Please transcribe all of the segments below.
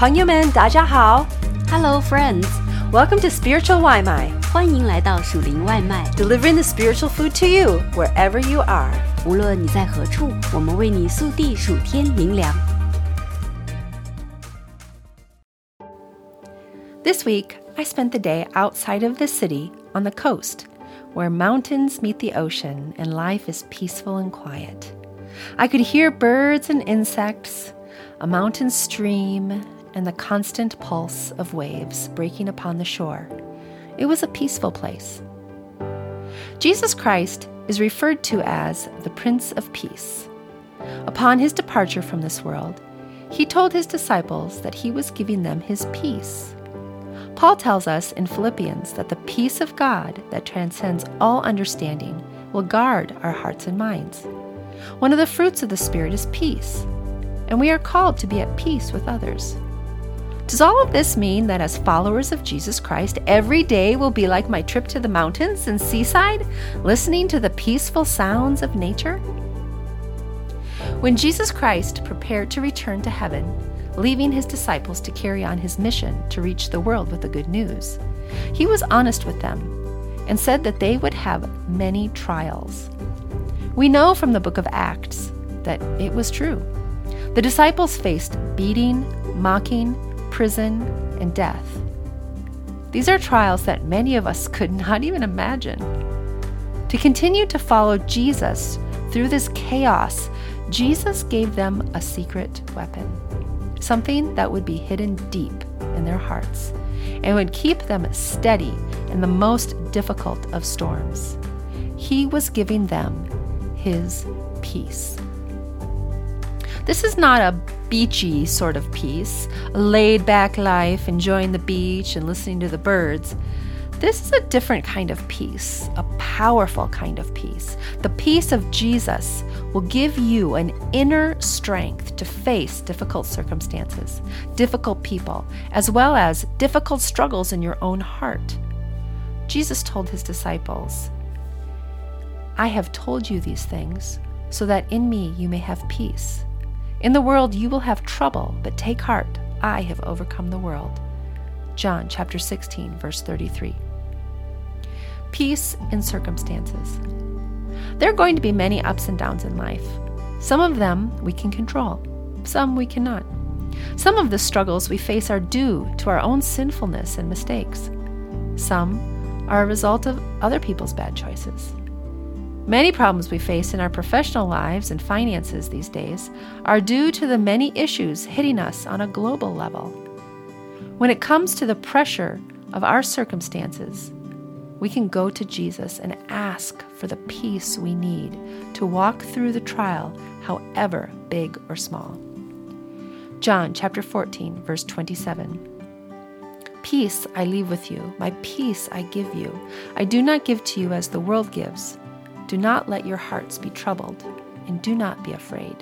朋友们，大家好 Hello, friends！ ，Welcome to Spiritual 外卖欢迎来到属灵外卖。 ，delivering the spiritual food to you wherever you are。无论你在何处，我们为你速递数天灵粮。 This week, I spent the day outside of the city on the coast, where mountains meet the ocean and life is peaceful and quiet. I could hear birds and insects, a mountain stream, and the constant pulse of waves breaking upon the shore. It was a peaceful place. Jesus Christ is referred to as the Prince of Peace. Upon his departure from this world, he told his disciples that he was giving them his peace. Paul tells us in Philippians that the peace of God that transcends all understanding will guard our hearts and minds. One of the fruits of the Spirit is peace, and we are called to be at peace with others. Does all of this mean that as followers of Jesus Christ, every day will be like my trip to the mountains and seaside, listening to the peaceful sounds of nature? When Jesus Christ prepared to return to heaven, leaving his disciples to carry on his mission to reach the world with the good news, he was honest with them and said that they would have many trials. We know from the book of Acts that it was true. The disciples faced beating, mocking, prison, and death. These are trials that many of us could not even imagine. To continue to follow Jesus through this chaos, Jesus gave them a secret weapon, something that would be hidden deep in their hearts and would keep them steady in the most difficult of storms. He was giving them his peace. This is not a beachy sort of peace, a laid back life, enjoying the beach and listening to the birds. This is a different kind of peace, a powerful kind of peace. The peace of Jesus will give you an inner strength to face difficult circumstances, difficult people, as well as difficult struggles in your own heart. Jesus told his disciples, I have told you these things so that in me you may have peace. In the world you will have trouble, but take heart, I have overcome the world. John chapter 16 verse 33. Peace in circumstances. There are going to be many ups and downs in life. Some of them we can control, some we cannot. Some of the struggles we face are due to our own sinfulness and mistakes. Some are a result of other people's bad choices. Many problems we face in our professional lives and finances these days are due to the many issues hitting us on a global level. When it comes to the pressure of our circumstances, we can go to Jesus and ask for the peace we need to walk through the trial, however big or small. John chapter 14, verse 27. Peace I leave with you, my peace I give you. I do not give to you as the world gives. Do not let your hearts be troubled, and do not be afraid.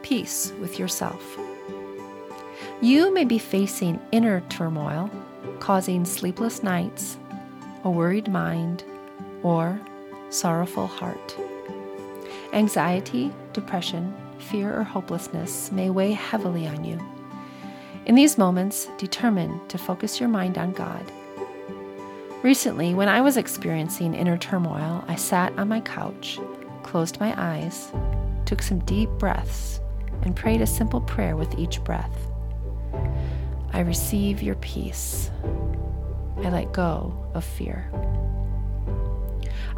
Peace with yourself. You may be facing inner turmoil, causing sleepless nights, a worried mind, or sorrowful heart. Anxiety, depression, fear, or hopelessness may weigh heavily on you. In these moments, determine to focus your mind on God Recently, when I was experiencing inner turmoil, I sat on my couch, closed my eyes, took some deep breaths, and prayed a simple prayer with each breath. I receive your peace. I let go of fear.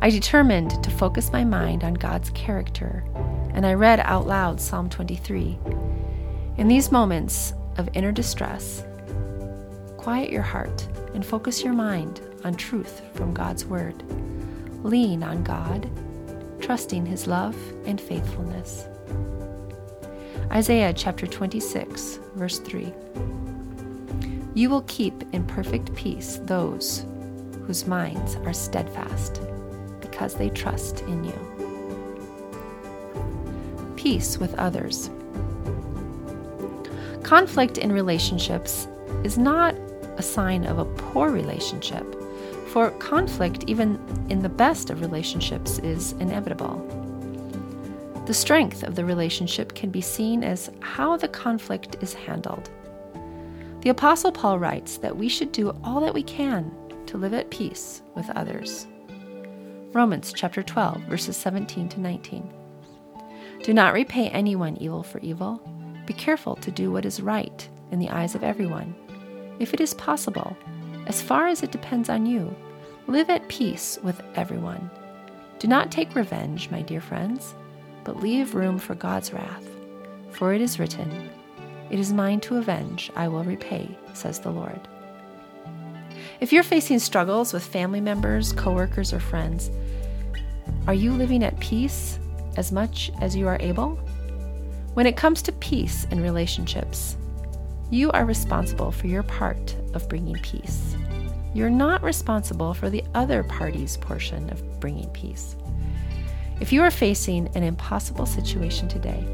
I determined to focus my mind on God's character, and I read out loud Psalm 23. In these moments of inner distress, quiet your heart and focus your mind on truth from God's Word. Lean on God, trusting His love and faithfulness. Isaiah chapter 26, verse 3. You will keep in perfect peace those whose minds are steadfast, because they trust in you. Peace with others. Conflict in relationships is not a sign of a poor relationship, for conflict, even in the best of relationships, is inevitable. The strength of the relationship can be seen as how the conflict is handled. The Apostle Paul writes that we should do all that we can to live at peace with others. Romans chapter 12, verses 17 to 19. Do not repay anyone evil for evil. Be careful to do what is right in the eyes of everyone. If it is possible, as far as it depends on you, live at peace with everyone. Do not take revenge, my dear friends, but leave room for God's wrath. For it is written, It is mine to avenge, I will repay, says the Lord. If you're facing struggles with family members, coworkers, or friends, are you living at peace as much as you are able? When it comes to peace in relationships, you are responsible for your part of bringing peace. You're not responsible for the other party's portion of bringing peace. If you are facing an impossible situation today,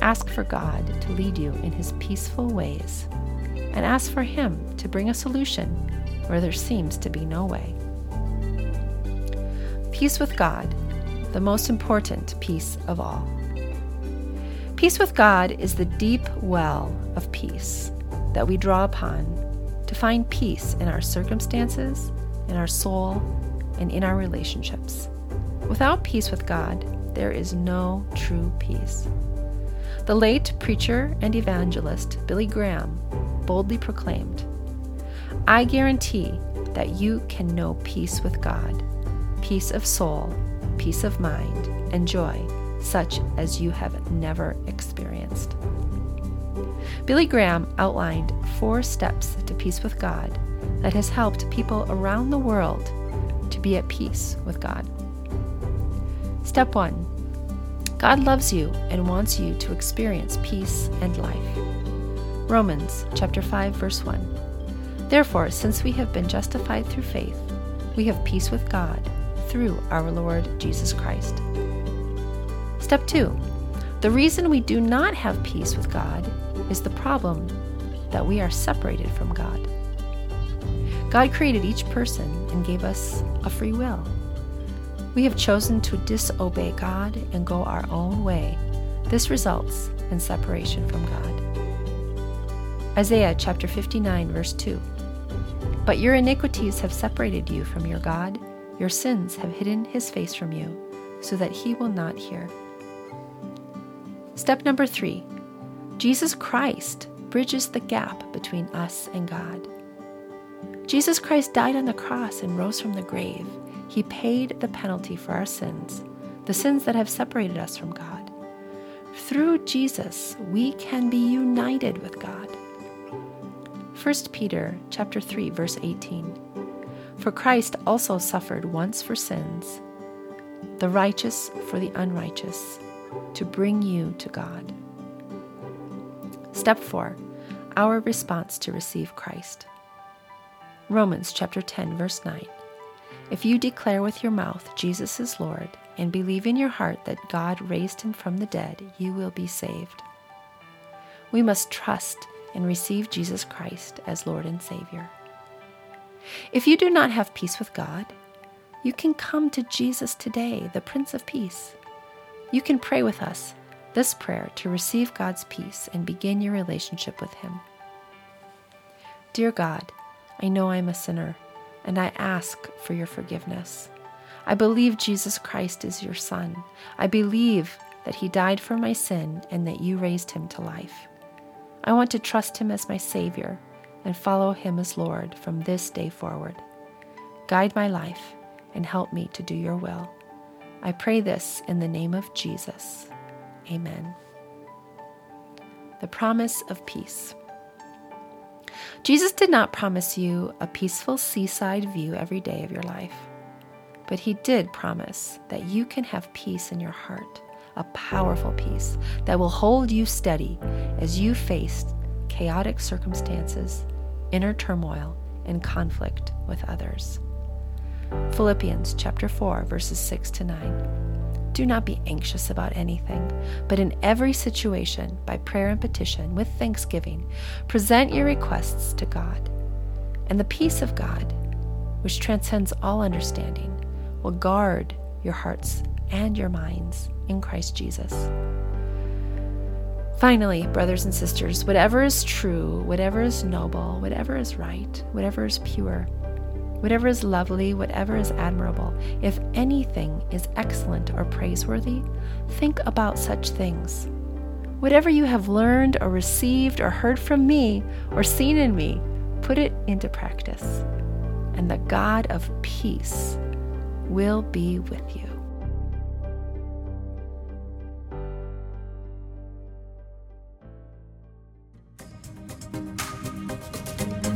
ask for God to lead you in His peaceful ways and ask for Him to bring a solution where there seems to be no way. Peace with God, the most important peace of all. Peace with God is the deep well of peace that we draw upon to find peace in our circumstances, in our soul, and in our relationships. Without peace with God, there is no true peace. The late preacher and evangelist Billy Graham boldly proclaimed I guarantee that you can know peace with God, peace of soul, peace of mind, and joy, such as you have never experienced. Billy Graham outlined four steps to peace with God that has helped people around the world to be at peace with God. Step 1 God loves you and wants you to experience peace and life. Romans chapter 5 verse 1. Therefore, since we have been justified through faith, we have peace with God through our Lord Jesus Christ. Step 2. The reason we do not have peace with God is the problem that we are separated from God. God created each person and gave us a free will. We have chosen to disobey God and go our own way. This results in separation from God. Isaiah chapter 59, verse 2. But your iniquities have separated you from your God, your sins have hidden his face from you, so that he will not hear. Step number three Jesus Christ bridges the gap between us and God. Jesus Christ died on the cross and rose from the grave he paid the penalty for our sins, the sins that have separated us from God. Through Jesus, we can be united with God. 1 Peter chapter 3 verse 18. For Christ also suffered once for sins, the righteous for the unrighteous, to bring you to God. Step 4. Our response to receive Christ. Romans chapter 10 verse 9. If you declare with your mouth Jesus is Lord and believe in your heart that God raised him from the dead, you will be saved. We must trust and receive Jesus Christ as Lord and Savior. If you do not have peace with God, you can come to Jesus today, the Prince of Peace. You can pray with us this prayer to receive God's peace and begin your relationship with Him. Dear God, I know I'm a sinner and I ask for your forgiveness. I believe Jesus Christ is your Son. I believe that He died for my sin and that you raised Him to life. I want to trust Him as my Savior and follow Him as Lord from this day forward. Guide my life and help me to do your will. I pray this in the name of Jesus. Amen. The promise of peace. Jesus did not promise you a peaceful seaside view every day of your life, but He did promise that you can have peace in your heart, a powerful peace that will hold you steady as you face chaotic circumstances, inner turmoil, and conflict with others. Philippians chapter 4 verses 6 to 9. Do not be anxious about anything, but in every situation, by prayer and petition, with thanksgiving, present your requests to God. And the peace of God, which transcends all understanding, will guard your hearts and your minds in Christ Jesus. Finally, brothers and sisters, whatever is true, whatever is noble, whatever is right, whatever is pure, whatever is lovely, whatever is admirable, if anything is excellent or praiseworthy, think about such things. Whatever you have learned or received or heard from me or seen in me, put it into practice, and the God of peace will be with you.